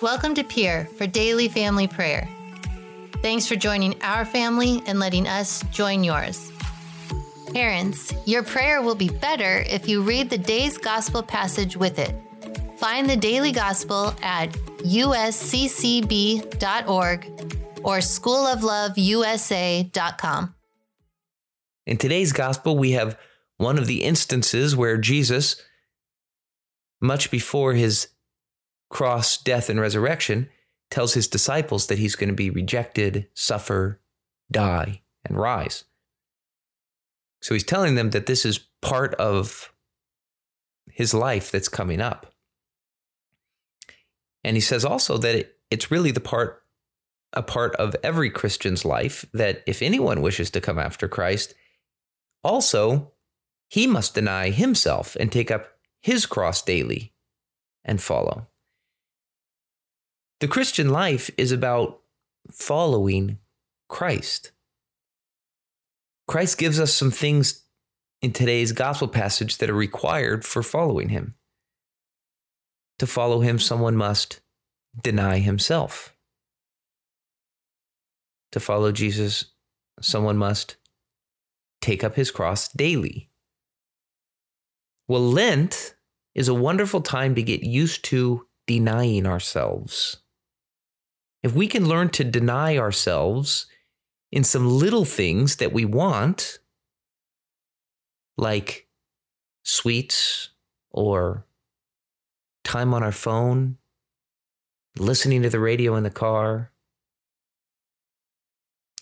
Welcome to Peer for Daily Family Prayer. Thanks for joining our family and letting us join yours. Parents, your prayer will be better if you read the day's gospel passage with it. Find the daily gospel at usccb.org or schoolofloveusa.com. In today's gospel, we have one of the instances where Jesus, much before his cross, death, and resurrection, tells his disciples that he's going to be rejected, suffer, die, and rise. So he's telling them that this is part of his life that's coming up. And he says also that it, it's really the part a part of every Christian's life that if anyone wishes to come after Christ, also he must deny himself and take up his cross daily and follow. The Christian life is about following Christ. Christ gives us some things in today's gospel passage that are required for following him. To follow him, someone must deny himself. To follow Jesus, someone must take up his cross daily. Well, Lent is a wonderful time to get used to denying ourselves. If we can learn to deny ourselves in some little things that we want, like sweets or time on our phone, listening to the radio in the car,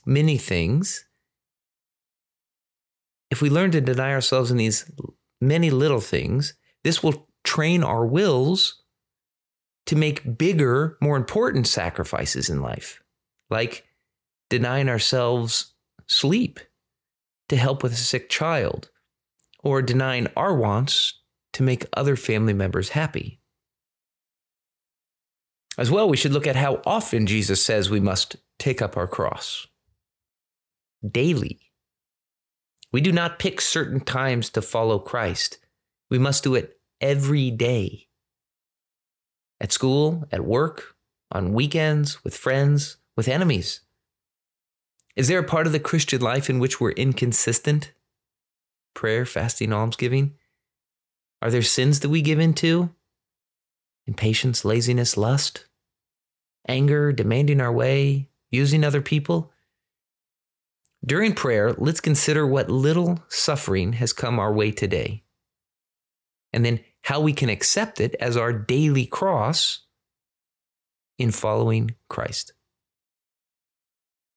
many things. If we learn to deny ourselves in these many little things, this will train our wills to make bigger, more important sacrifices in life, like denying ourselves sleep to help with a sick child, or denying our wants to make other family members happy. As well, we should look at how often Jesus says we must take up our cross. Daily. We do not pick certain times to follow Christ. We must do it every day. At school, at work, on weekends, with friends, with enemies. Is there a part of the Christian life in which we're inconsistent? Prayer, fasting, almsgiving? Are there sins that we give into? Impatience, laziness, lust? Anger, demanding our way, using other people? During prayer, let's consider what little suffering has come our way today, and then how we can accept it as our daily cross in following Christ.